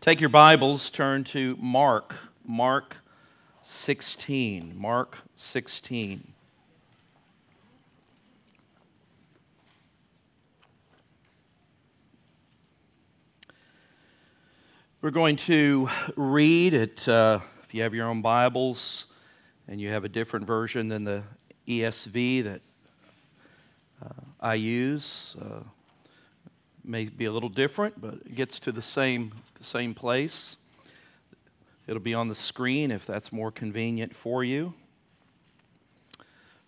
Take your Bibles, turn to Mark, Mark 16. Mark 16. We're going to read it. Uh, if you have your own Bibles and you have a different version than the ESV that uh, I use, uh, may be a little different, but it gets to the same, the same place. It'll be on the screen if that's more convenient for you.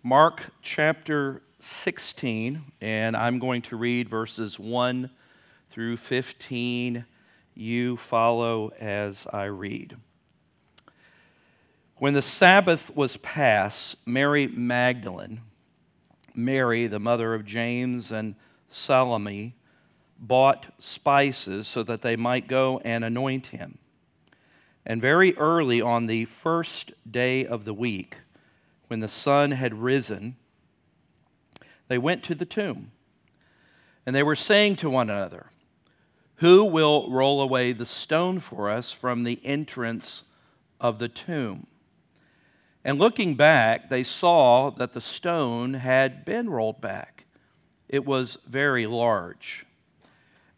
Mark chapter 16, and I'm going to read verses 1 through 15. You follow as I read. When the Sabbath was past, Mary Magdalene, Mary, the mother of James and Salome, bought spices so that they might go and anoint him. And very early on the first day of the week, when the sun had risen, they went to the tomb. And they were saying to one another, Who will roll away the stone for us from the entrance of the tomb? And looking back, they saw that the stone had been rolled back. It was very large.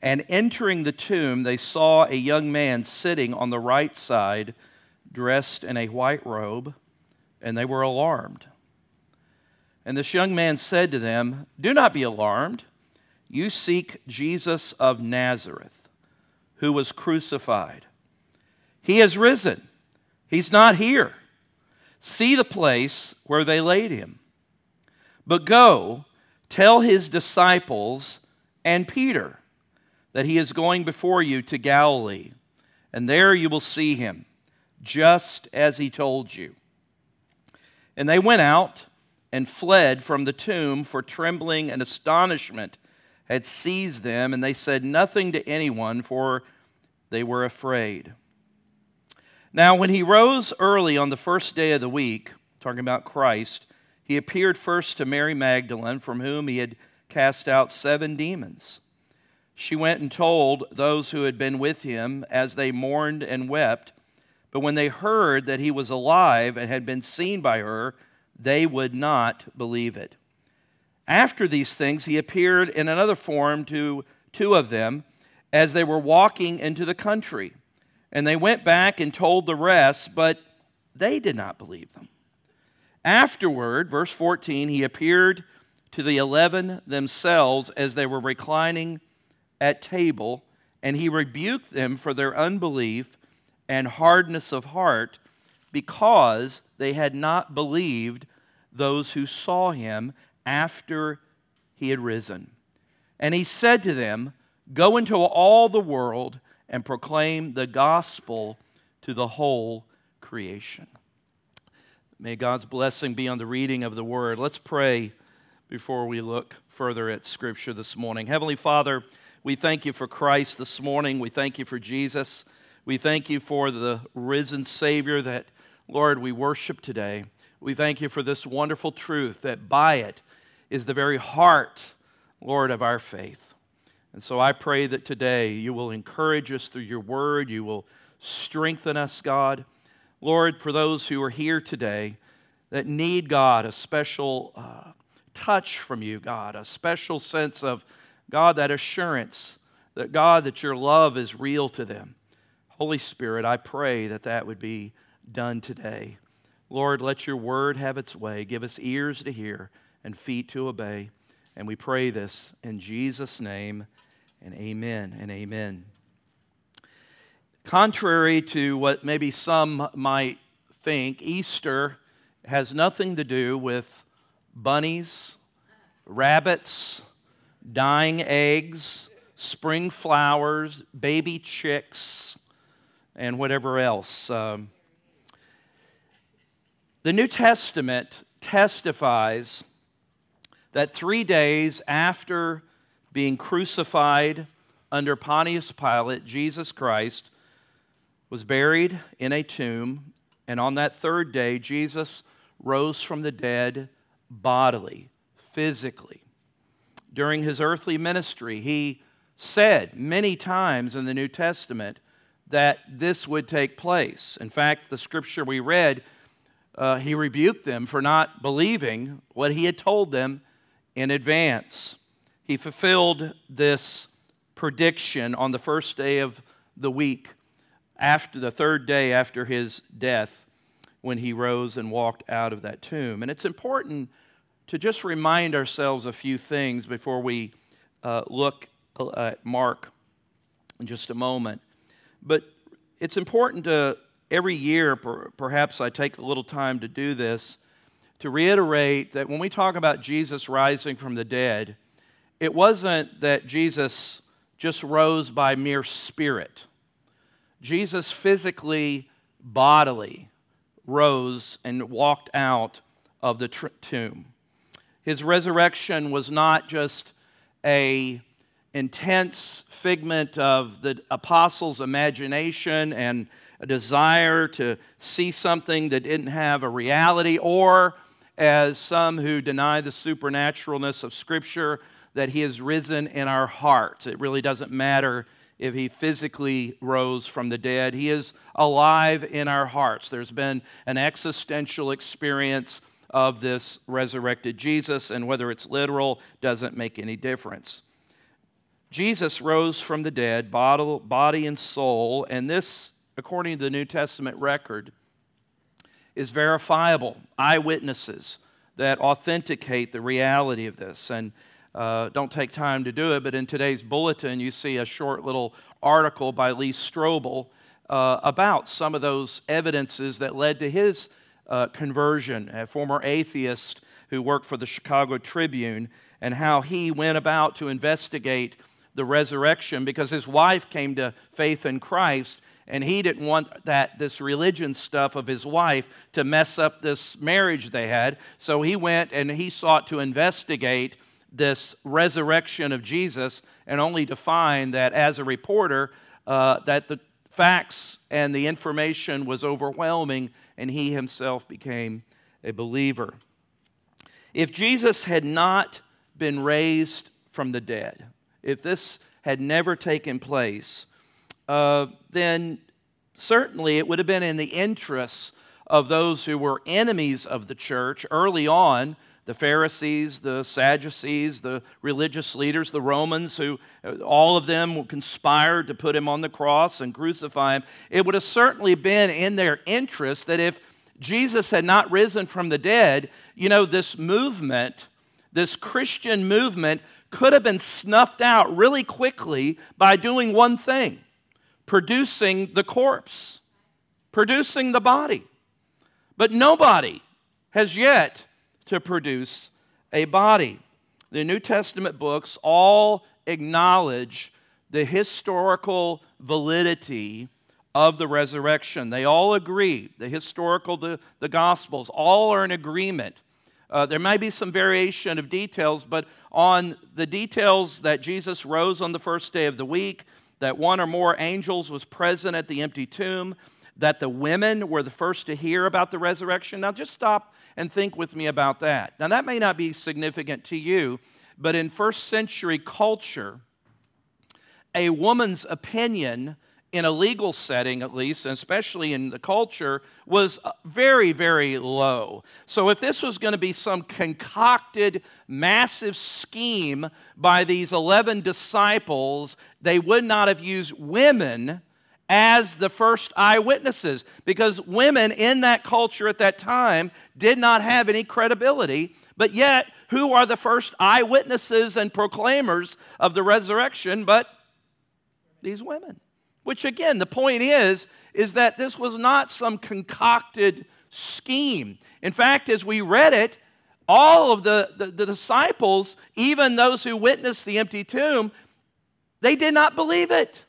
And entering the tomb, they saw a young man sitting on the right side, dressed in a white robe, and they were alarmed. And this young man said to them, Do not be alarmed. You seek Jesus of Nazareth, who was crucified. He has risen, he's not here. See the place where they laid him. But go, tell his disciples and Peter that he is going before you to Galilee, and there you will see him, just as he told you. And they went out and fled from the tomb, for trembling and astonishment had seized them, and they said nothing to anyone, for they were afraid. Now, when he rose early on the first day of the week, talking about Christ, he appeared first to Mary Magdalene, from whom he had cast out seven demons she went and told those who had been with him as they mourned and wept. But when they heard that he was alive and had been seen by her, they would not believe it. After these things, he appeared in another form to two of them as they were walking into the country. And they went back and told the rest, but they did not believe them. Afterward, verse 14, he appeared to the eleven themselves as they were reclining at table, and he rebuked them for their unbelief and hardness of heart because they had not believed those who saw him after he had risen. And he said to them, Go into all the world and proclaim the gospel to the whole creation. May God's blessing be on the reading of the word. Let's pray before we look further at Scripture this morning. Heavenly Father, we thank you for Christ this morning. We thank you for Jesus. We thank you for the risen Savior that, Lord, we worship today. We thank you for this wonderful truth that by it is the very heart, Lord, of our faith. And so I pray that today you will encourage us through your word. You will strengthen us, God. Lord, for those who are here today that need, God, a special uh, touch from you, God, a special sense of God, that assurance that God, that your love is real to them. Holy Spirit, I pray that that would be done today. Lord, let your word have its way. Give us ears to hear and feet to obey. And we pray this in Jesus' name, and amen and amen. Contrary to what maybe some might think, Easter has nothing to do with bunnies, rabbits, dying eggs, spring flowers, baby chicks, and whatever else. Um, the New Testament testifies that three days after being crucified under Pontius Pilate, Jesus Christ was buried in a tomb, and on that third day, Jesus rose from the dead bodily, physically during his earthly ministry. He said many times in the New Testament that this would take place. In fact, the scripture we read, uh, he rebuked them for not believing what he had told them in advance. He fulfilled this prediction on the first day of the week, after the third day after his death, when he rose and walked out of that tomb. And it's important to just remind ourselves a few things before we uh, look at Mark in just a moment. But it's important to every year, perhaps I take a little time to do this, to reiterate that when we talk about Jesus rising from the dead, it wasn't that Jesus just rose by mere spirit. Jesus physically, bodily rose and walked out of the tr- tomb. His resurrection was not just a intense figment of the apostles' imagination and a desire to see something that didn't have a reality, or as some who deny the supernaturalness of Scripture, that he has risen in our hearts. It really doesn't matter if he physically rose from the dead, he is alive in our hearts. There's been an existential experience of this resurrected Jesus, and whether it's literal doesn't make any difference. Jesus rose from the dead, body and soul, and this, according to the New Testament record, is verifiable. Eyewitnesses that authenticate the reality of this. And uh, don't take time to do it, but in today's bulletin, you see a short little article by Lee Strobel uh, about some of those evidences that led to his uh, conversion, a former atheist who worked for the Chicago Tribune, and how he went about to investigate the resurrection because his wife came to faith in Christ and he didn't want that this religion stuff of his wife to mess up this marriage they had. So he went and he sought to investigate this resurrection of jesus and only to find that as a reporter uh, that the facts and the information was overwhelming and he himself became a believer. If jesus had not been raised from the dead if this had never taken place, uh, then certainly it would have been in the interests of those who were enemies of the church early on the Pharisees, the Sadducees, the religious leaders, the Romans, who all of them conspired to put him on the cross and crucify him. It would have certainly been in their interest that if Jesus had not risen from the dead, you know, this movement, this Christian movement, could have been snuffed out really quickly by doing one thing producing the corpse, producing the body. But nobody has yet to produce a body. The New Testament books all acknowledge the historical validity of the resurrection. They all agree, the historical, the, the Gospels, all are in agreement uh, there may be some variation of details, but on the details that Jesus rose on the first day of the week, that one or more angels was present at the empty tomb, that the women were the first to hear about the resurrection. Now, just stop and think with me about that. Now, that may not be significant to you, but in first century culture, a woman's opinion in a legal setting at least, and especially in the culture, was uh, very, very low. So if this was going to be some concocted, massive scheme by these 11 disciples, they would not have used women as the first eyewitnesses because women in that culture at that time did not have any credibility. But yet, who are the first eyewitnesses and proclaimers of the resurrection but these women? Which again, the point is, is that this was not some concocted scheme. In fact, as we read it, all of the, the, the, disciples, even those who witnessed the empty tomb, they did not believe it.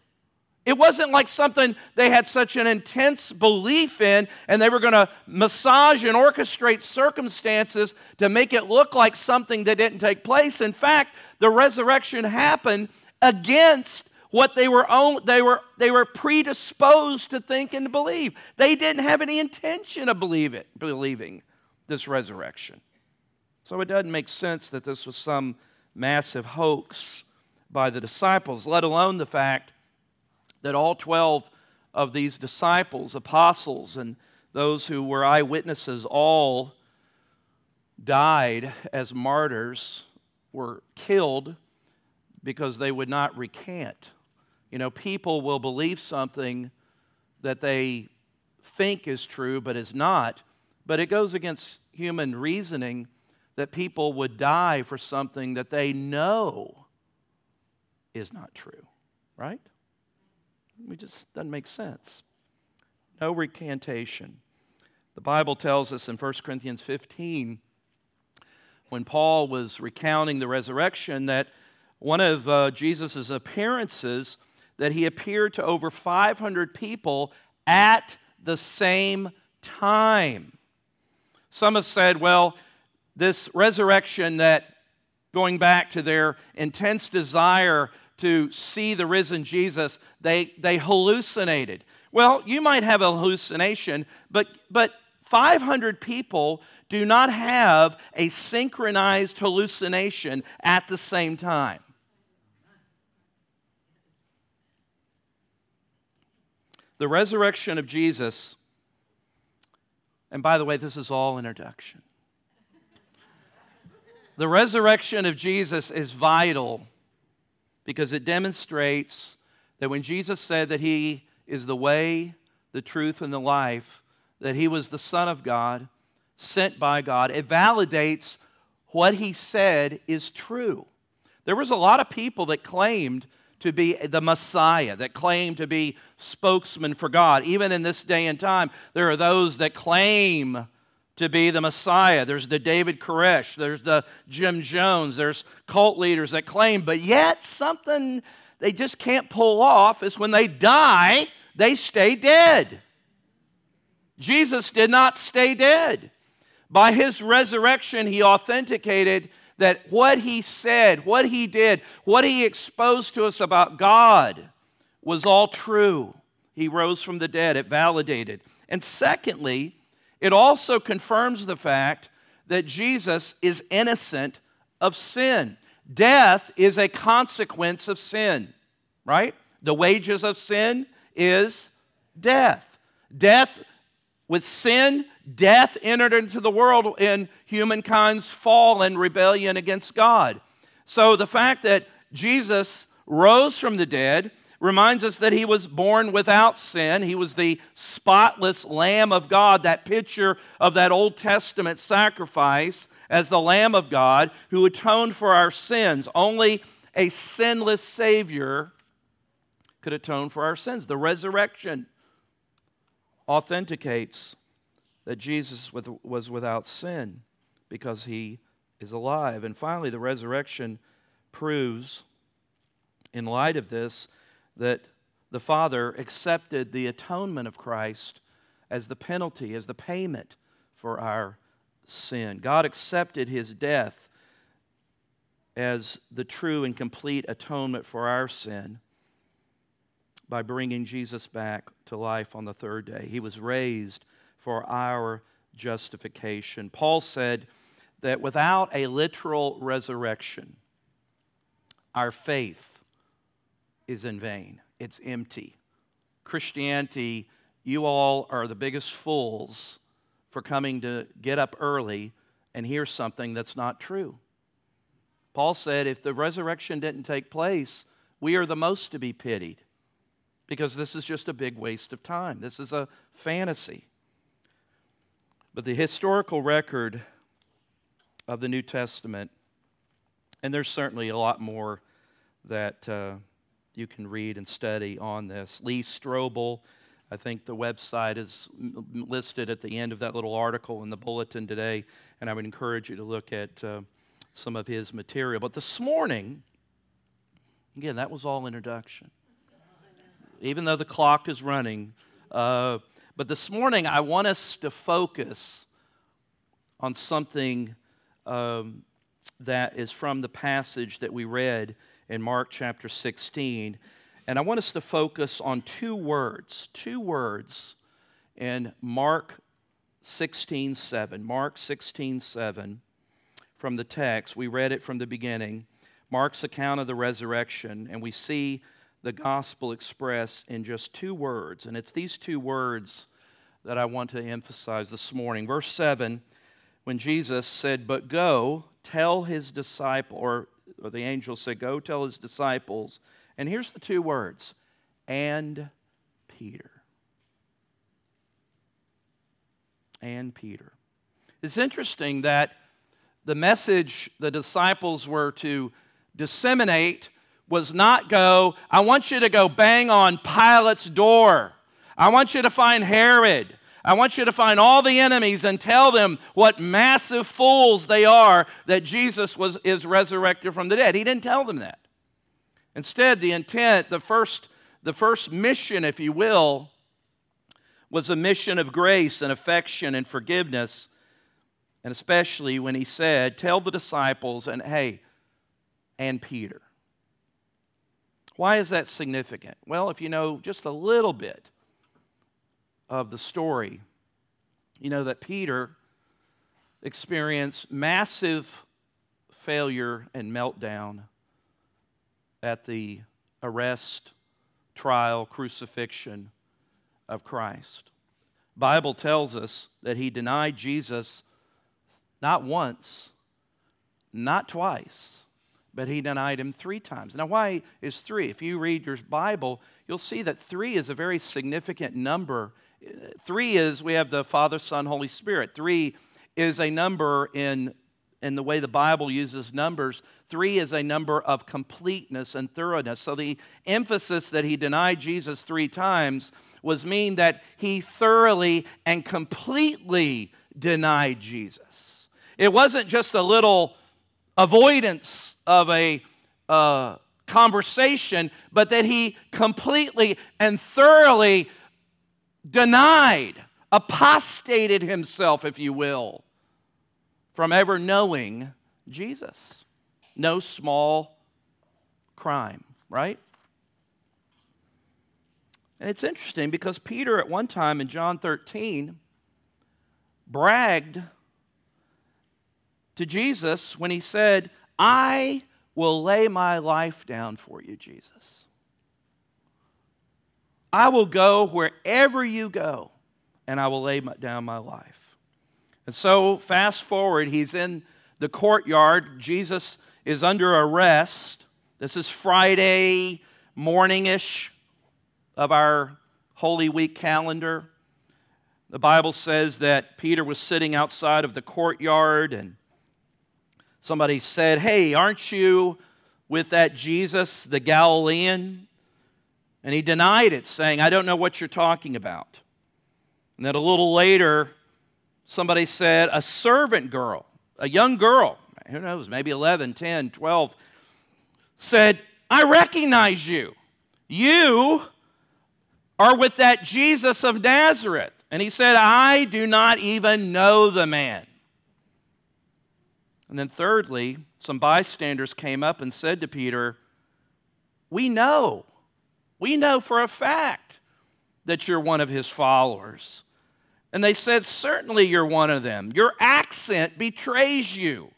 It wasn't like something they had such an intense belief in and they were going to massage and orchestrate circumstances to make it look like something that didn't take place. In fact, the resurrection happened against what they were, own, they were, they were predisposed to think and to believe. They didn't have any intention of believe it, believing this resurrection. So it doesn't make sense that this was some massive hoax by the disciples, let alone the fact that all 12 of these disciples, apostles, and those who were eyewitnesses all died as martyrs, were killed because they would not recant. You know, people will believe something that they think is true but is not, but it goes against human reasoning that people would die for something that they know is not true, right? It just doesn't make sense. No recantation. The Bible tells us in 1 Corinthians 15, when Paul was recounting the resurrection, that one of uh, Jesus' appearances, that he appeared to over 500 people at the same time. Some have said, well, this resurrection that going back to their intense desire to see the risen Jesus, they, they hallucinated. Well, you might have a hallucination, but, but 500 people do not have a synchronized hallucination at the same time. The resurrection of Jesus, and by the way, this is all introduction. The resurrection of Jesus is vital because it demonstrates that when Jesus said that He is the way, the truth, and the life, that He was the Son of God, sent by God, it validates what He said is true. There was a lot of people that claimed to be the Messiah, that claimed to be spokesman for God. Even in this day and time, there are those that claim to be the Messiah. There's the David Koresh, there's the Jim Jones, there's cult leaders that claim, but yet something they just can't pull off is when they die, they stay dead. Jesus did not stay dead. By his resurrection, he authenticated that what he said, what he did, what he exposed to us about God was all true. He rose from the dead, it validated. And secondly, it also confirms the fact that Jesus is innocent of sin. Death is a consequence of sin, right? The wages of sin is death. Death, with sin, death entered into the world in humankind's fall and rebellion against God. So the fact that Jesus rose from the dead reminds us that he was born without sin. He was the spotless Lamb of God, that picture of that Old Testament sacrifice as the Lamb of God who atoned for our sins. Only a sinless Savior could atone for our sins. The resurrection authenticates that Jesus was without sin because he is alive. And finally, the resurrection proves, in light of this, that the Father accepted the atonement of Christ as the penalty, as the payment for our sin. God accepted his death as the true and complete atonement for our sin by bringing Jesus back to life on the third day. He was raised for our justification. Paul said that without a literal resurrection, our faith is in vain, it's empty. Christianity, you all are the biggest fools for coming to get up early and hear something that's not true. Paul said if the resurrection didn't take place, we are the most to be pitied because this is just a big waste of time. This is a fantasy. But the historical record of the New Testament, and there's certainly a lot more that. Uh, you can read and study on this. Lee Strobel, I think the website is listed at the end of that little article in the bulletin today, and I would encourage you to look at uh, some of his material. But this morning, again, that was all introduction. Even though the clock is running, uh, but this morning I want us to focus on something um, that is from the passage that we read in Mark chapter 16. And I want us to focus on two words, two words in Mark 16 7. Mark 16 7 from the text. We read it from the beginning. Mark's account of the resurrection, and we see the gospel expressed in just two words. And it's these two words that I want to emphasize this morning. Verse 7, when Jesus said, But go, tell his disciple, or, or the angel said, Go tell his disciples. And here's the two words, and Peter. And Peter. It's interesting that the message the disciples were to disseminate was not go, I want you to go bang on Pilate's door. I want you to find Herod. I want you to find all the enemies and tell them what massive fools they are that Jesus was, is resurrected from the dead. He didn't tell them that. Instead, the intent, the first, the first mission, if you will, was a mission of grace and affection and forgiveness. And especially when he said, Tell the disciples, and hey, and Peter. Why is that significant? Well, if you know just a little bit of the story, you know that Peter experienced massive failure and meltdown at the arrest, trial, crucifixion of Christ. Bible tells us that he denied Jesus not once, not twice, but he denied him three times. Now, why is three? If you read your Bible, you'll see that three is a very significant number. Three is we have the Father, Son, Holy Spirit. Three is a number in, in the way the Bible uses numbers. Three is a number of completeness and thoroughness. So the emphasis that he denied Jesus three times was mean that he thoroughly and completely denied Jesus. It wasn't just a little avoidance of a uh, conversation, but that he completely and thoroughly denied, apostated himself, if you will, from ever knowing Jesus. No small crime, right? And it's interesting because Peter, at one time in John 13, bragged to Jesus when he said, I will lay my life down for you, Jesus. I will go wherever you go, and I will lay down my life. And so, fast forward, he's in the courtyard. Jesus is under arrest. This is Friday morningish of our Holy Week calendar. The Bible says that Peter was sitting outside of the courtyard and Somebody said, Hey, aren't you with that Jesus, the Galilean? And he denied it, saying, I don't know what you're talking about. And then a little later, somebody said, A servant girl, a young girl, who knows, maybe 11, 10, 12, said, I recognize you. You are with that Jesus of Nazareth. And he said, I do not even know the man. And then, thirdly, some bystanders came up and said to Peter, We know, we know for a fact that you're one of his followers. And they said, Certainly you're one of them. Your accent betrays you,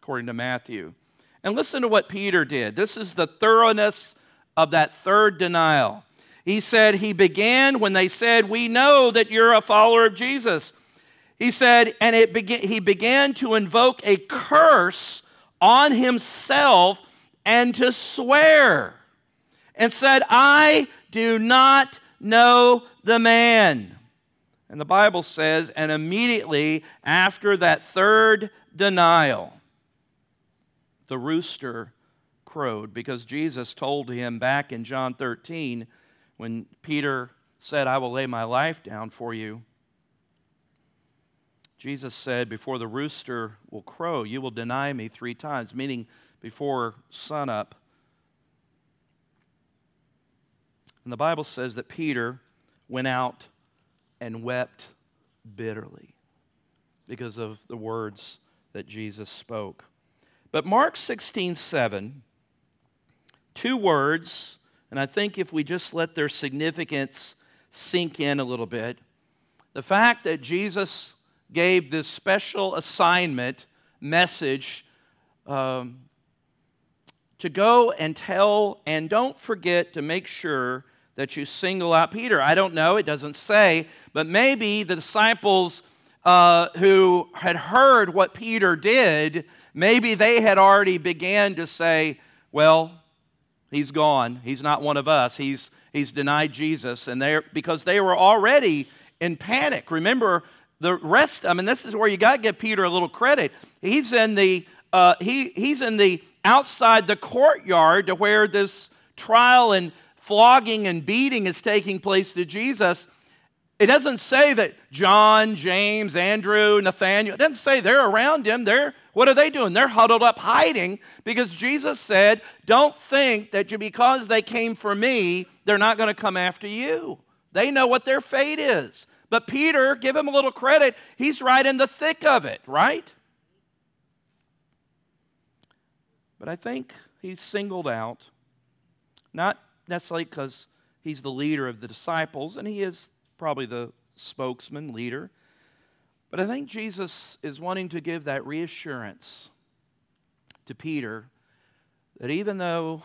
according to Matthew. And listen to what Peter did. This is the thoroughness of that third denial. He said, He began when they said, We know that you're a follower of Jesus. He said, and it began, he began to invoke a curse on himself and to swear, and said, I do not know the man. And the Bible says, and immediately after that third denial, the rooster crowed because Jesus told him back in John 13 when Peter said, I will lay my life down for you. Jesus said, Before the rooster will crow, you will deny me three times, meaning before sunup. And the Bible says that Peter went out and wept bitterly because of the words that Jesus spoke. But Mark 16, 7, two words, and I think if we just let their significance sink in a little bit, the fact that Jesus gave this special assignment message um, to go and tell, and don't forget to make sure that you single out Peter. I don't know, it doesn't say, but maybe the disciples uh, who had heard what Peter did, maybe they had already began to say, well, he's gone. He's not one of us. He's, he's denied Jesus. And they because they were already in panic. Remember, the rest, I mean, this is where you got to give Peter a little credit. He's in the, uh, he, he's in the outside the courtyard to where this trial and flogging and beating is taking place to Jesus. It doesn't say that John, James, Andrew, Nathaniel, it doesn't say they're around him. They're, what are they doing? They're huddled up hiding because Jesus said, Don't think that because they came for me, they're not going to come after you. They know what their fate is. But Peter, give him a little credit, he's right in the thick of it, right? But I think he's singled out, not necessarily because he's the leader of the disciples, and he is probably the spokesman, leader. But I think Jesus is wanting to give that reassurance to Peter that even though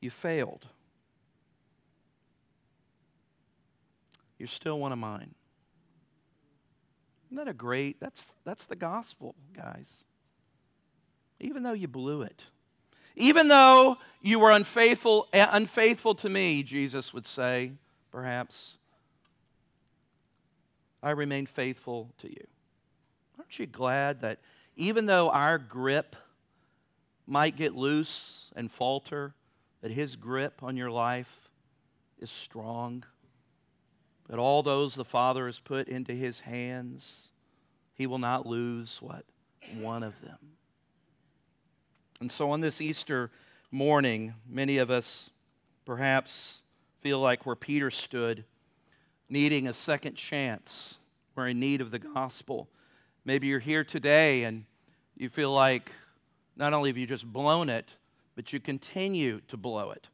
you failed, you're still one of mine. Isn't that a great? That's, that's the gospel, guys. Even though you blew it, even though you were unfaithful, eh, unfaithful to me, Jesus would say, perhaps, I remain faithful to you. Aren't you glad that even though our grip might get loose and falter, that His grip on your life is strong? That all those the Father has put into His hands, He will not lose what? One of them. And so on this Easter morning, many of us perhaps feel like where Peter stood needing a second chance. We're in need of the gospel. Maybe you're here today and you feel like not only have you just blown it, but you continue to blow it.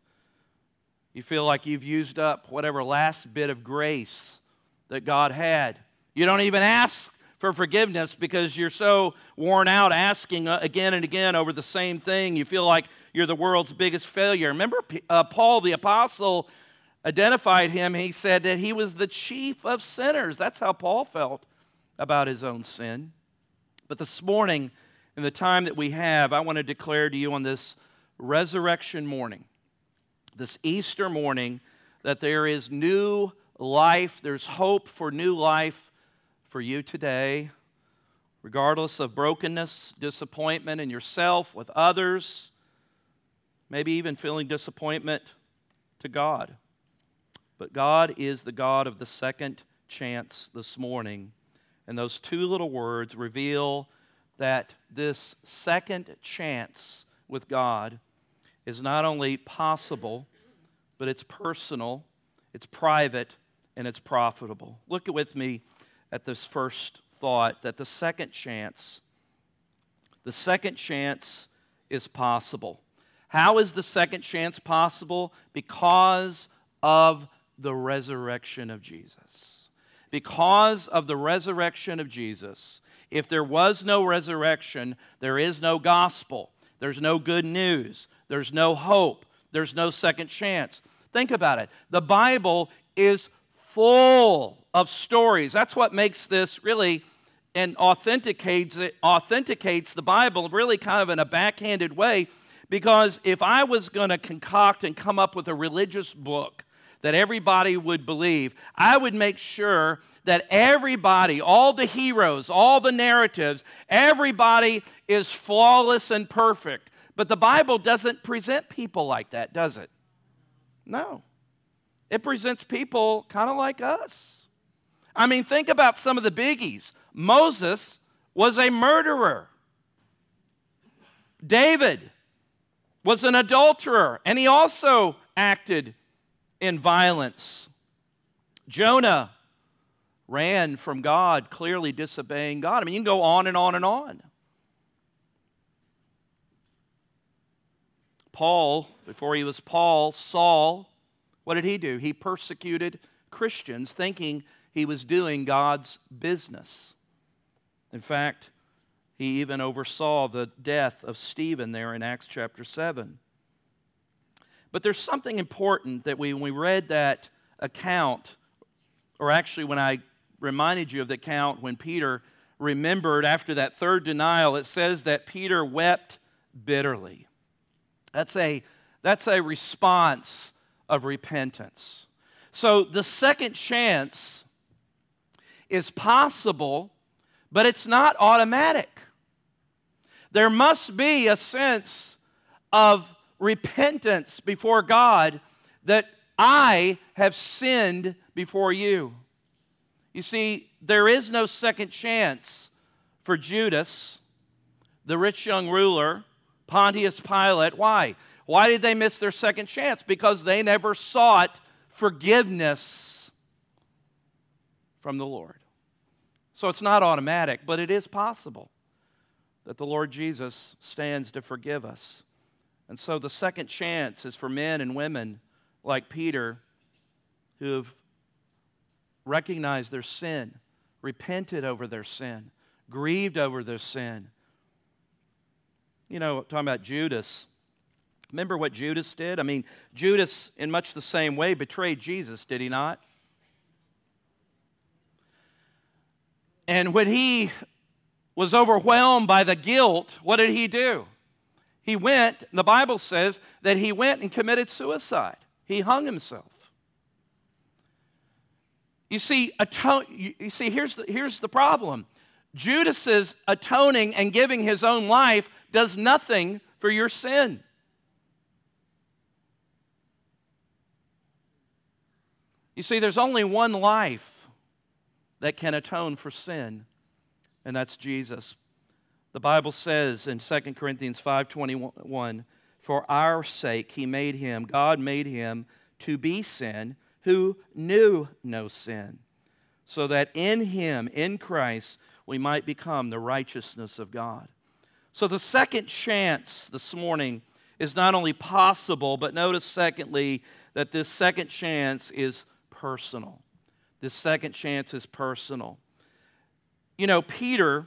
You feel like you've used up whatever last bit of grace that God had. You don't even ask for forgiveness because you're so worn out asking uh, again and again over the same thing. You feel like you're the world's biggest failure. Remember, uh, Paul the Apostle identified him, he said that he was the chief of sinners. That's how Paul felt about his own sin. But this morning, in the time that we have, I want to declare to you on this resurrection morning, this Easter morning, that there is new life, there's hope for new life for you today, regardless of brokenness, disappointment in yourself, with others, maybe even feeling disappointment to God. But God is the God of the second chance this morning. And those two little words reveal that this second chance with God is not only possible, but it's personal, it's private, and it's profitable. Look with me at this first thought that the second chance, the second chance is possible. How is the second chance possible? Because of the resurrection of Jesus. Because of the resurrection of Jesus, if there was no resurrection, there is no gospel, there's no good news, there's no hope, there's no second chance. Think about it. The Bible is full of stories. That's what makes this really and authenticates it, authenticates the Bible really kind of in a backhanded way because if I was going to concoct and come up with a religious book that everybody would believe, I would make sure that everybody, all the heroes, all the narratives, everybody is flawless and perfect. But the Bible doesn't present people like that, does it? No. It presents people kind of like us. I mean, think about some of the biggies. Moses was a murderer. David was an adulterer, and he also acted in violence. Jonah ran from God, clearly disobeying God. I mean, you can go on and on and on. Paul, before he was Paul, Saul, what did he do? He persecuted Christians thinking he was doing God's business. In fact, He even oversaw the death of Stephen there in Acts chapter 7. But there's something important that we, when we read that account, or actually when I reminded you of the account when Peter remembered after that third denial, it says that Peter wept bitterly. That's a, that's a response of repentance. So the second chance is possible, but it's not automatic. There must be a sense of repentance before God that I have sinned before you. You see, there is no second chance for Judas, the rich young ruler, Pontius Pilate. Why? Why did they miss their second chance? Because they never sought forgiveness from the Lord. So it's not automatic, but it is possible that the Lord Jesus stands to forgive us. And so the second chance is for men and women like Peter who have recognized their sin, repented over their sin, grieved over their sin. You know, talking about Judas. Remember what Judas did? I mean, Judas, in much the same way, betrayed Jesus, did he not? And when he was overwhelmed by the guilt, what did he do? He went, the Bible says that he went and committed suicide. He hung himself. You see, atone, you see here's, the, here's the problem Judas's atoning and giving his own life does nothing for your sin. You see, there's only one life that can atone for sin, and that's Jesus. The Bible says in 2 Corinthians 5:21, "For our sake he made him, God made him to be sin, who knew no sin, so that in him, in Christ, we might become the righteousness of God." So the second chance this morning is not only possible, but notice secondly that this second chance is personal. This second chance is personal. You know, Peter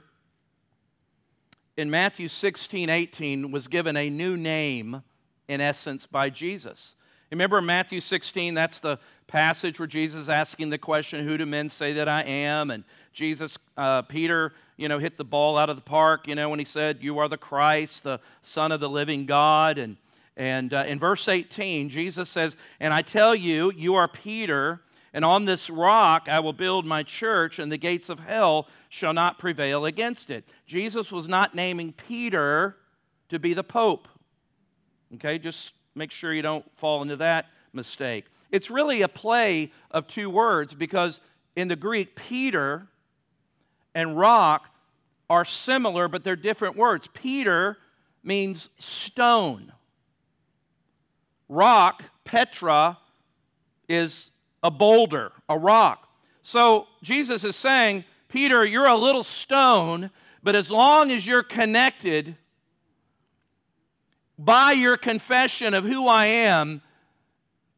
in Matthew 16, 18 was given a new name, in essence, by Jesus. Remember Matthew 16, that's the passage where Jesus is asking the question, Who do men say that I am? And Jesus, uh, Peter, you know, hit the ball out of the park, you know, when he said, You are the Christ, the Son of the living God. And, and uh, in verse 18, Jesus says, And I tell you, you are Peter, and on this rock I will build my church, and the gates of hell shall not prevail against it. Jesus was not naming Peter to be the Pope. Okay, just make sure you don't fall into that mistake. It's really a play of two words because in the Greek, Peter and rock are similar, but they're different words. Peter means stone, rock, Petra, is a boulder, a rock. So Jesus is saying, Peter, you're a little stone, but as long as you're connected by your confession of who I am,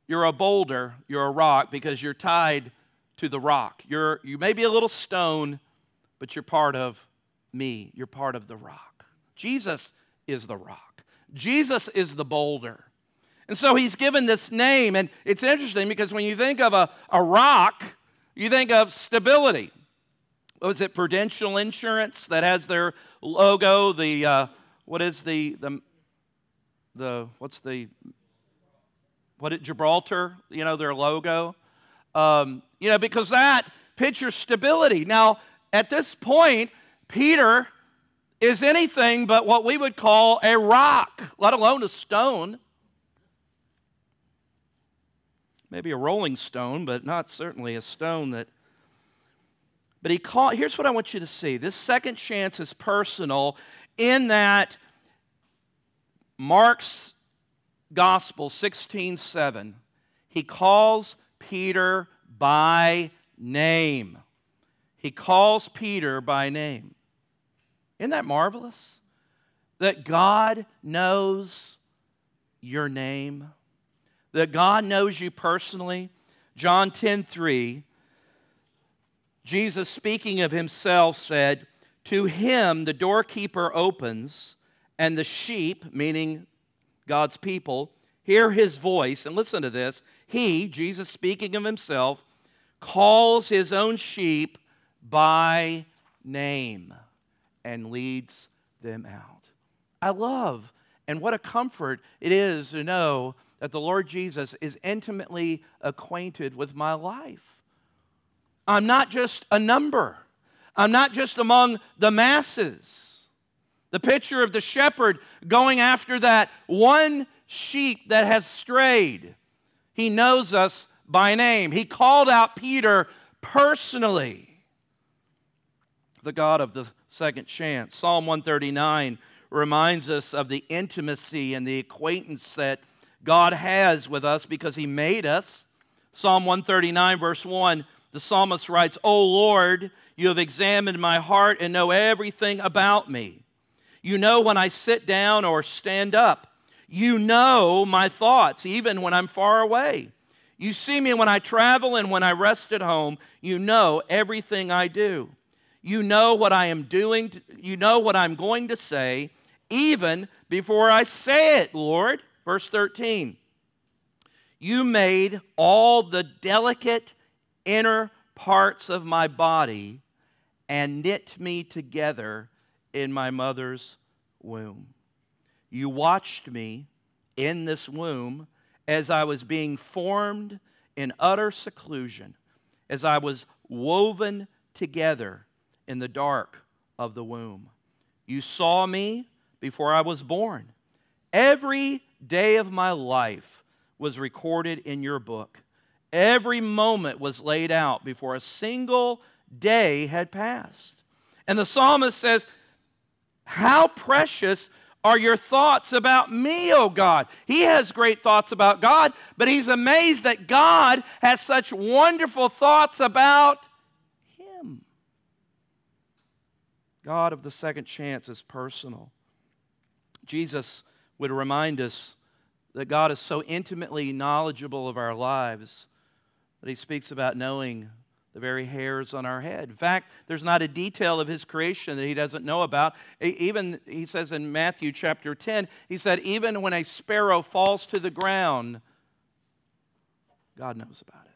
you're a boulder, you're a rock, because you're tied to the rock. You're, you may be a little stone, but you're part of me. You're part of the rock. Jesus is the rock, Jesus is the boulder. And so he's given this name, and it's interesting because when you think of a, a rock, you think of stability. Was it Prudential Insurance that has their logo? The uh, what is the the the what's the what it Gibraltar? You know their logo. Um, you know because that pictures stability. Now at this point, Peter is anything but what we would call a rock, let alone a stone maybe a rolling stone, but not certainly a stone that. But he called, here's what I want you to see. This second chance is personal in that Mark's Gospel 16 7, he calls Peter by name. He calls Peter by name. Isn't that marvelous? That God knows your name that God knows you personally. John 10 3, Jesus speaking of himself said, To him the doorkeeper opens, and the sheep, meaning God's people, hear his voice. And listen to this. He, Jesus speaking of himself, calls his own sheep by name and leads them out. I love and what a comfort it is to know that the Lord Jesus is intimately acquainted with my life. I'm not just a number, I'm not just among the masses. The picture of the shepherd going after that one sheep that has strayed. He knows us by name. He called out Peter personally. The God of the second chance. Psalm 139 reminds us of the intimacy and the acquaintance that God has with us because He made us. Psalm 139, verse 1, the psalmist writes, O Lord, you have examined my heart and know everything about me. You know when I sit down or stand up. You know my thoughts, even when I'm far away. You see me when I travel and when I rest at home. You know everything I do. You know what I am doing. You know what I'm going to say, even before I say it, Lord. Verse 13 You made all the delicate inner parts of my body and knit me together in my mother's womb. You watched me in this womb as I was being formed in utter seclusion, as I was woven together in the dark of the womb. You saw me before I was born. Every day of my life was recorded in your book. Every moment was laid out before a single day had passed. And the psalmist says, How precious are your thoughts about me, O God? He has great thoughts about God, but he's amazed that God has such wonderful thoughts about him. God of the second chance is personal. Jesus would remind us that God is so intimately knowledgeable of our lives that he speaks about knowing the very hairs on our head. In fact, there's not a detail of his creation that he doesn't know about. Even, he says in Matthew chapter 10, he said, even when a sparrow falls to the ground, God knows about it.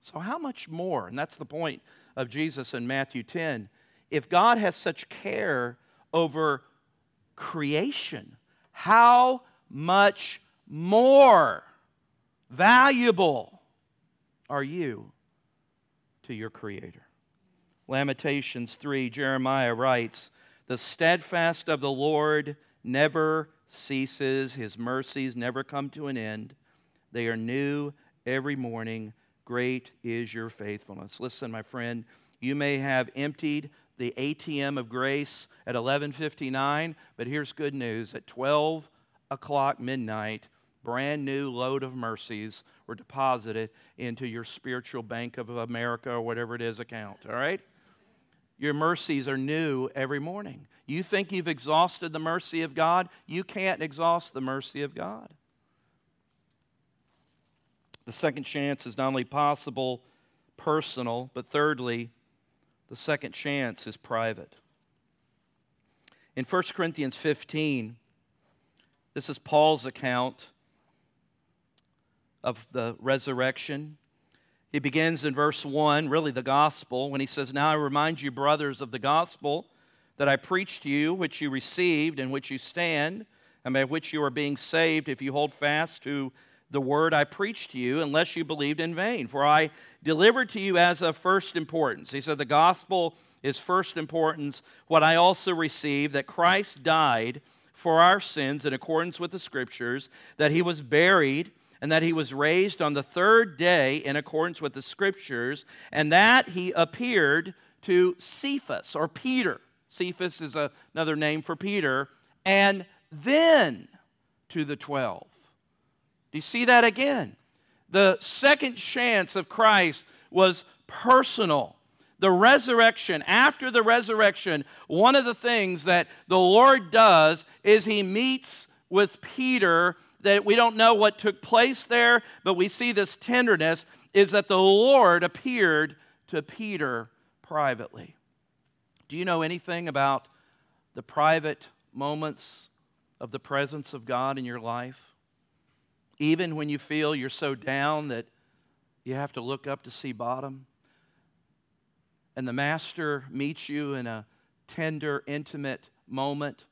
So, how much more? And that's the point of Jesus in Matthew 10. If God has such care over creation, how much more valuable are you to your Creator? Lamentations 3, Jeremiah writes, The steadfast of the Lord never ceases, His mercies never come to an end. They are new every morning. Great is your faithfulness. Listen, my friend, you may have emptied the ATM of grace at 11:59, but here's good news: at 12 o'clock midnight, brand new load of mercies were deposited into your spiritual Bank of America or whatever it is account. All right. Your mercies are new every morning. You think you've exhausted the mercy of God? You can't exhaust the mercy of God. The second chance is not only possible, personal, but thirdly, the second chance is private. In 1 Corinthians 15, this is Paul's account of the resurrection. He begins in verse 1, really the gospel, when he says, Now I remind you, brothers, of the gospel that I preached to you, which you received, and which you stand, and by which you are being saved, if you hold fast to the word I preached to you, unless you believed in vain. For I delivered to you as of first importance. He said, The gospel is first importance. What I also received, that Christ died for our sins in accordance with the scriptures, that he was buried, and that he was raised on the third day in accordance with the scriptures, and that he appeared to Cephas or Peter. Cephas is a, another name for Peter, and then to the twelve. Do you see that again? The second chance of Christ was personal. The resurrection, after the resurrection, one of the things that the Lord does is he meets with Peter that we don't know what took place there, but we see this tenderness is that the Lord appeared to Peter privately. Do you know anything about the private moments of the presence of God in your life? Even when you feel you're so down that you have to look up to see bottom? And the Master meets you in a tender, intimate moment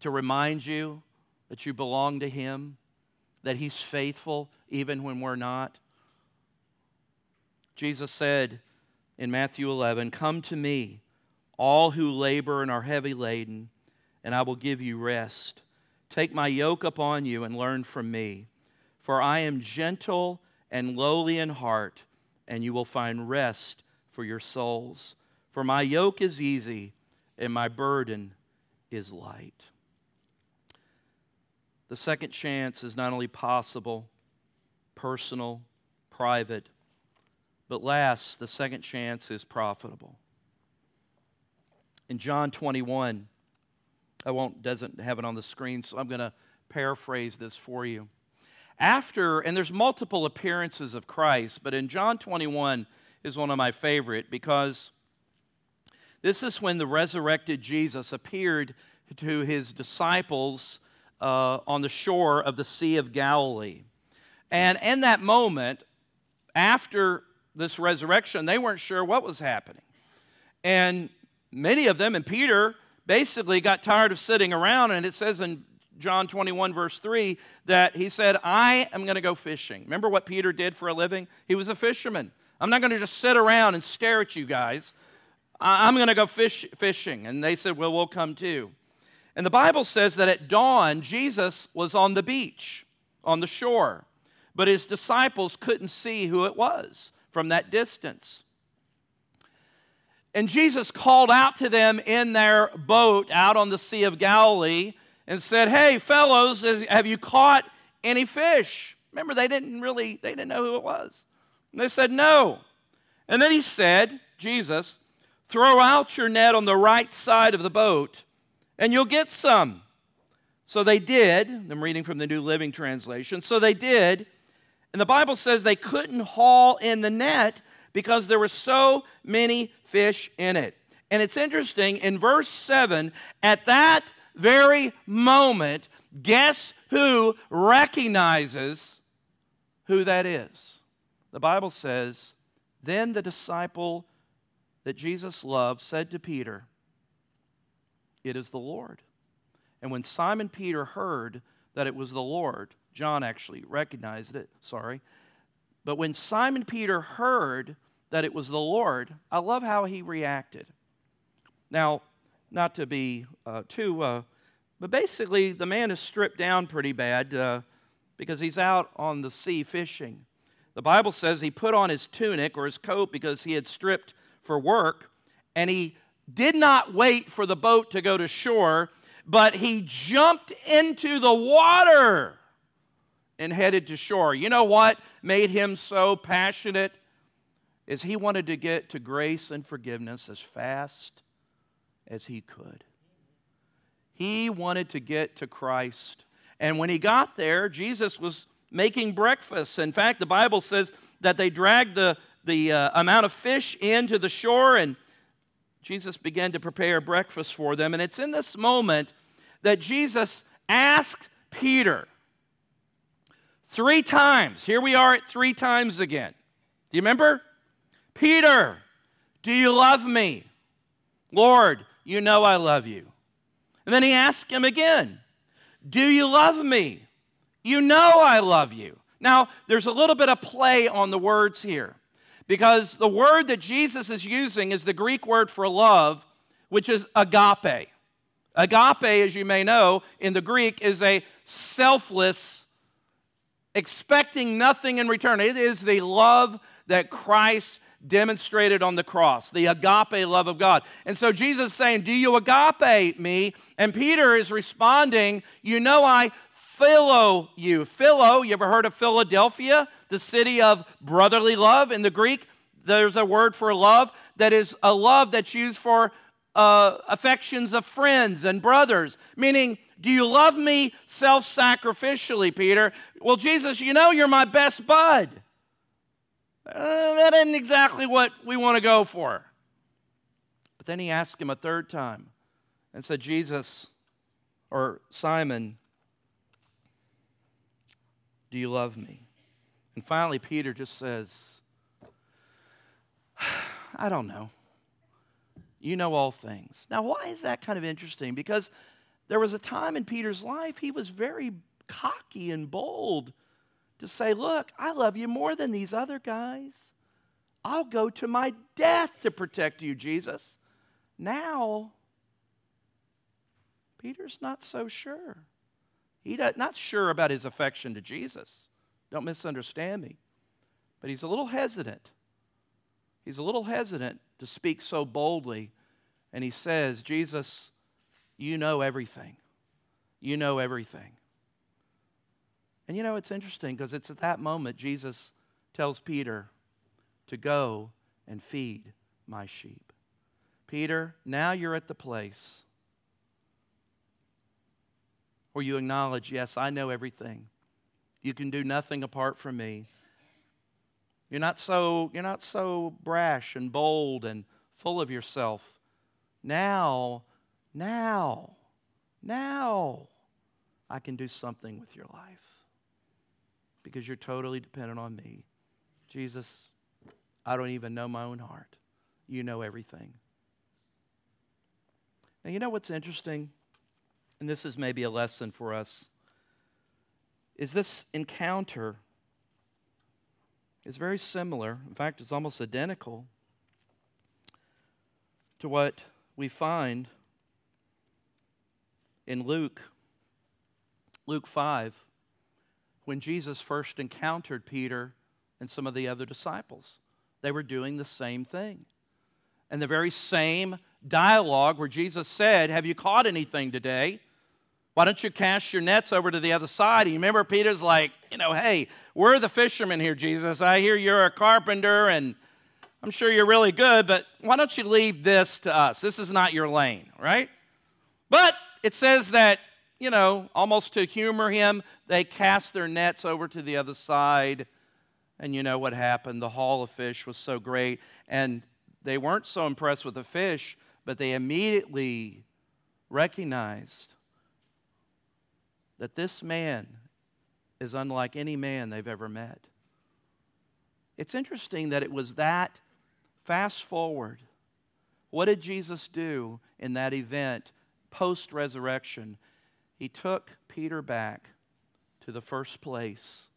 to remind you that you belong to Him, that He's faithful even when we're not. Jesus said in Matthew 11, Come to me, all who labor and are heavy laden, and I will give you rest. Take my yoke upon you and learn from me, for I am gentle and lowly in heart, and you will find rest for your souls. For my yoke is easy and my burden is light. The second chance is not only possible, personal, private, but last, the second chance is profitable. In John 21, I won't doesn't have it on the screen, so I'm going to paraphrase this for you. After, and there's multiple appearances of Christ, but in John 21 is one of my favorite because this is when the resurrected Jesus appeared to his disciples uh, on the shore of the Sea of Galilee. And in that moment, after this resurrection, they weren't sure what was happening. And many of them, and Peter, basically got tired of sitting around. And it says in John 21, verse 3, that he said, I am going to go fishing. Remember what Peter did for a living? He was a fisherman. I'm not going to just sit around and stare at you guys. I'm going to go fish, fishing. And they said, Well, we'll come too. And the Bible says that at dawn, Jesus was on the beach, on the shore, but his disciples couldn't see who it was from that distance. And Jesus called out to them in their boat out on the Sea of Galilee and said, Hey, fellows, have you caught any fish? Remember, they didn't really, they didn't know who it was. And they said, No. And then he said, Jesus, throw out your net on the right side of the boat and you'll get some. So they did. I'm reading from the New Living Translation. So they did. And the Bible says they couldn't haul in the net because there were so many fish in it. And it's interesting, in verse 7, at that very moment, guess who recognizes who that is? The Bible says, Then the disciple that Jesus loved said to Peter, It is the Lord. And when Simon Peter heard that it was the Lord, John actually recognized it, sorry. But when Simon Peter heard that it was the Lord, I love how he reacted. Now, not to be uh, too, uh, but basically, the man is stripped down pretty bad uh, because he's out on the sea fishing. The Bible says he put on his tunic or his coat because he had stripped for work, and he did not wait for the boat to go to shore, but he jumped into the water and headed to shore. You know what made him so passionate? Is he wanted to get to grace and forgiveness as fast as he could. He wanted to get to Christ. And when he got there, Jesus was making breakfast. In fact, the Bible says that they dragged the, the uh, amount of fish into the shore, and Jesus began to prepare breakfast for them. And it's in this moment that Jesus asked Peter, Three times. Here we are at three times again. Do you remember? Peter, do you love me? Lord, you know I love you. And then he asked him again, Do you love me? You know I love you. Now, there's a little bit of play on the words here because the word that Jesus is using is the Greek word for love, which is agape. Agape, as you may know, in the Greek is a selfless expecting nothing in return. It is the love that Christ demonstrated on the cross, the agape love of God. And so Jesus is saying, Do you agape me? And Peter is responding, You know, I philo you. Philo, you ever heard of Philadelphia, the city of brotherly love? In the Greek, there's a word for love that is a love that's used for uh, affections of friends and brothers, meaning do you love me self sacrificially, Peter? Well, Jesus, you know you're my best bud. Uh, that isn't exactly what we want to go for. But But then he asked him a third time and said, Jesus, or Simon, do you love me? And finally, Peter just says, I don't know. You know all things. Now, why is that kind of interesting? Because there was a time in Peter's life he was very cocky and bold to say, Look, I love you more than these other guys. I'll go to my death to protect you, Jesus. Now, Peter's not so sure. He's not sure about his affection to Jesus. Don't misunderstand me. But he's a little hesitant. He's a little hesitant to speak so boldly. And he says, Jesus, you know everything. You know everything. And you know, it's interesting because it's at that moment Jesus tells Peter to go and feed my sheep. Peter, now you're at the place where you acknowledge, yes, I know everything. You can do nothing apart from me. You're not so, you're not so brash and bold and full of yourself. Now, now, now, I can do something with your life because you're totally dependent on me. Jesus, I don't even know my own heart. You know everything. Now, you know what's interesting? And this is maybe a lesson for us. Is this encounter is very similar. In fact, it's almost identical to what we find in Luke, Luke 5, when Jesus first encountered Peter and some of the other disciples. They were doing the same thing. And the very same dialogue where Jesus said, Have you caught anything today? Why don't you cast your nets over to the other side? And you remember Peter's like, You know, hey, we're the fishermen here, Jesus. I hear you're a carpenter and I'm sure you're really good, but why don't you leave this to us? This is not your lane, right? But it says that, you know, almost to humor him, they cast their nets over to the other side. And you know what happened? The haul of fish was so great. And they weren't so impressed with the fish, but they immediately recognized that this man is unlike any man they've ever met. It's interesting that it was that fast forward. What did Jesus do in that event post resurrection? He took Peter back to the first place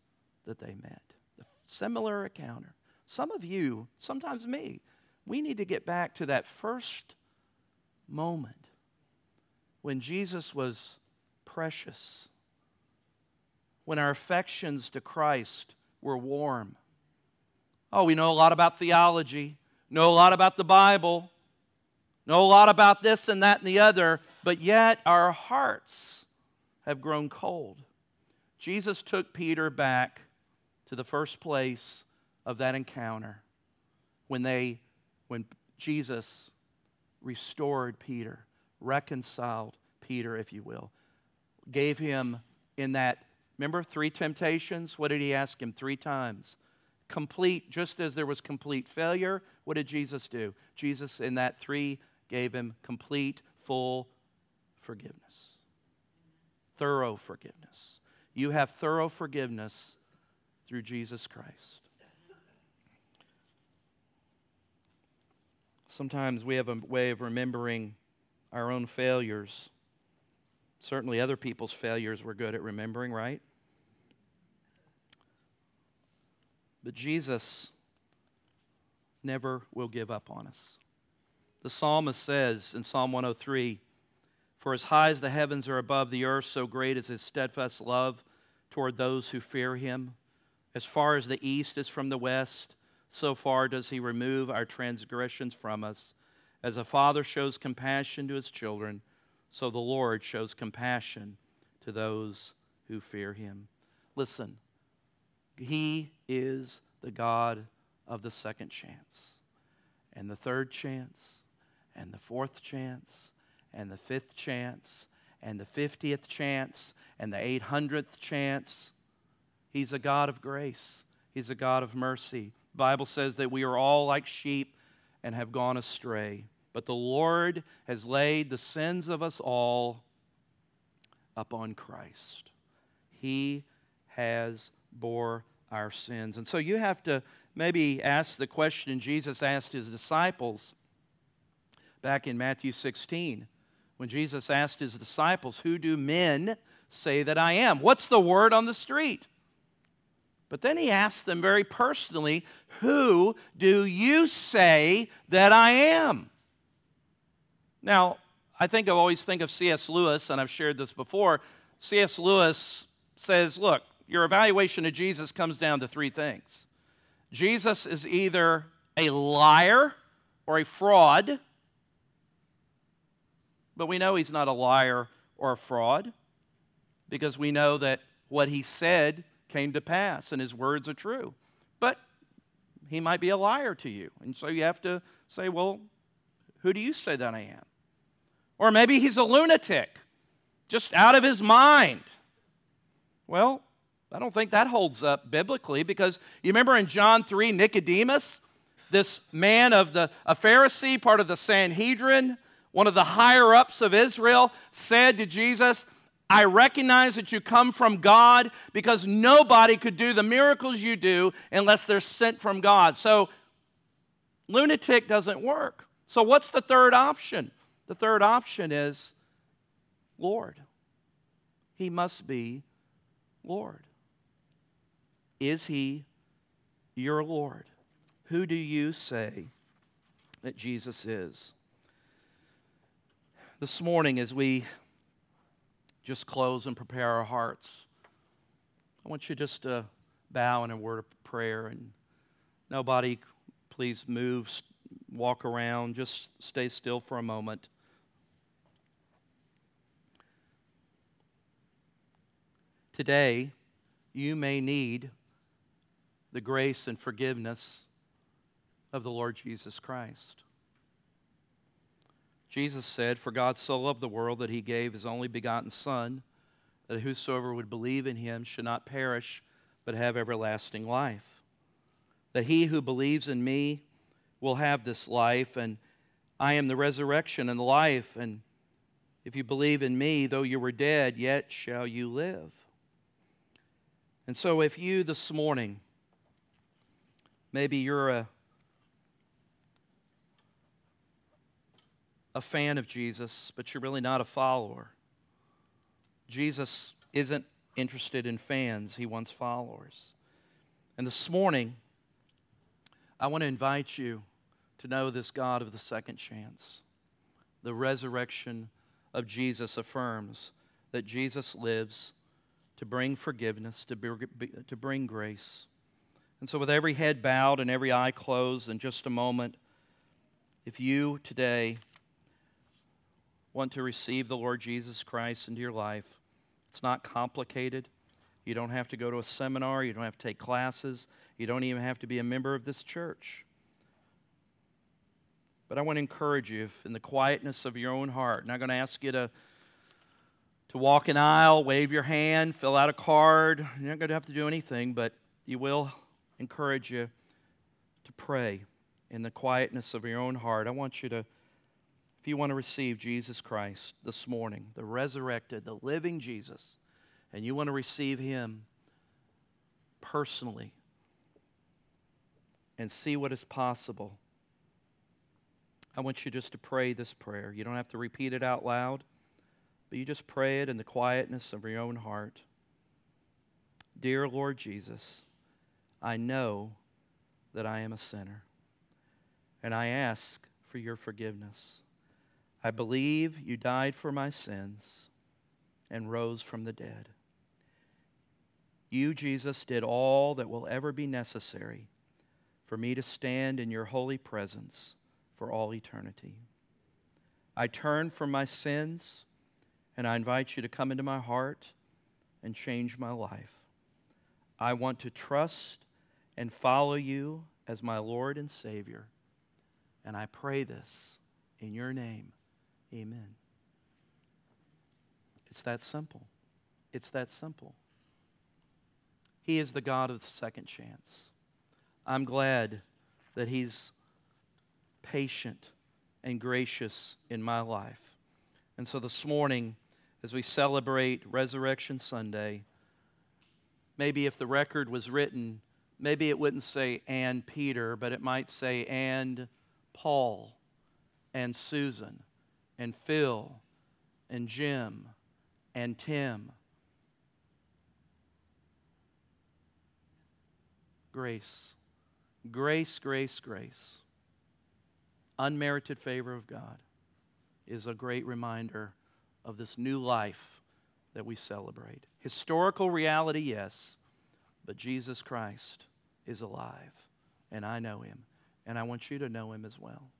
that they met. The similar encounter. Some of you, sometimes me, we need to get back to that first moment when Jesus was precious, when our affections to Christ were warm. Oh, we know a lot about theology, know a lot about the Bible, know a lot about this and that and the other, but yet our hearts have grown cold. Jesus took Peter back to the first place of that encounter when they when Jesus restored Peter, reconciled Peter, if you will, gave him in that remember three temptations? What did he ask him? Three times. Complete just as there was complete failure what did jesus do? Jesus in that three gave him complete full forgiveness thorough forgiveness you have thorough forgiveness through Jesus Christ. Sometimes we have a way of remembering our own failures. Certainly, other people's failures we're good at remembering, right? But Jesus never will give up on us. The psalmist says in Psalm 103 For as high as the heavens are above the earth, so great is his steadfast love toward those who fear him. As far as the east is from the west, so far does he remove our transgressions from us. As a father shows compassion to his children, so the Lord shows compassion to those who fear him. Listen, he is the God of the second chance, and the third chance, and the fourth chance, and the fifth chance, and the 50th chance and the 800th chance. He's a God of grace, He's a God of mercy. The Bible says that we are all like sheep and have gone astray, But the Lord has laid the sins of us all upon Christ. He has bore our sins. And so you have to maybe ask the question Jesus asked his disciples back in Matthew 16 when Jesus asked his disciples, Who do men say that I am? What's the word on the street? But then he asked them very personally, Who do you say that I am? Now, I think I always think of C.S. Lewis, and I've shared this before. C.S. Lewis says, Look, your evaluation of Jesus comes down to three things Jesus is either a liar or a fraud, but we know he's not a liar or a fraud because we know that what he said came to pass and his words are true. But he might be a liar to you. And so you have to say, well, who do you say that I am? Or maybe he's a lunatic, just out of his mind. Well, I don't think that holds up biblically because you remember in John 3, Nicodemus, this man of the a Pharisee, part of the Sanhedrin, one of the higher ups of Israel, said to Jesus, I recognize that you come from God because nobody could do the miracles you do unless they're sent from God. So, lunatic doesn't work. So, what's the third option? The third option is Lord. He must be Lord. Is he your Lord? Who do you say that Jesus is? This morning, as we just close and prepare our hearts, I want you just to bow in a word of prayer and nobody, please move, walk around, just stay still for a moment. Today, you may need the grace and forgiveness of the Lord Jesus Christ. Jesus said, For God so loved the world that he gave his only begotten Son, that whosoever would believe in him should not perish, but have everlasting life. That he who believes in me will have this life, and I am the resurrection and the life. And if you believe in me, though you were dead, yet shall you live. And so, if you this morning, maybe you're a a fan of Jesus, but you're really not a follower. Jesus isn't interested in fans, he wants followers. And this morning, I want to invite you to know this God of the second chance. The resurrection of Jesus affirms that Jesus lives to bring forgiveness, to, be, to bring grace. And so, with every head bowed and every eye closed, in just a moment, if you today want to receive the Lord Jesus Christ into your life, it's not complicated. You don't have to go to a seminar, you don't have to take classes, you don't even have to be a member of this church. But I want to encourage you, if in the quietness of your own heart, not going to ask you to, to walk an aisle, wave your hand, fill out a card. You're not going to have to do anything, but you will encourage you to pray in the quietness of your own heart. I want you to you want to receive Jesus Christ this morning, the resurrected, the living Jesus, and you want to receive Him personally and see what is possible, I want you just to pray this prayer. You don't have to repeat it out loud, but you just pray it in the quietness of your own heart. Dear Lord Jesus, I know that I am a sinner, and I ask for your forgiveness. I believe you died for my sins and rose from the dead. You, Jesus, did all that will ever be necessary for me to stand in your holy presence for all eternity. I turn from my sins and I invite you to come into my heart and change my life. I want to trust and follow you as my Lord and Savior. And I pray this in your name. Amen. It's that simple. It's that simple. He is the God of the second chance. I'm glad that He's patient and gracious in my life. And so this morning, as we celebrate Resurrection Sunday, maybe if the record was written, maybe it wouldn't say and Peter, but it might say and Paul and Susan and Phil and Jim and Tim. Grace, grace, grace, grace. Unmerited favor of God is a great reminder of this new life that we celebrate. Historical reality, yes, but Jesus Christ is alive, and I know him, and I want you to know him as well.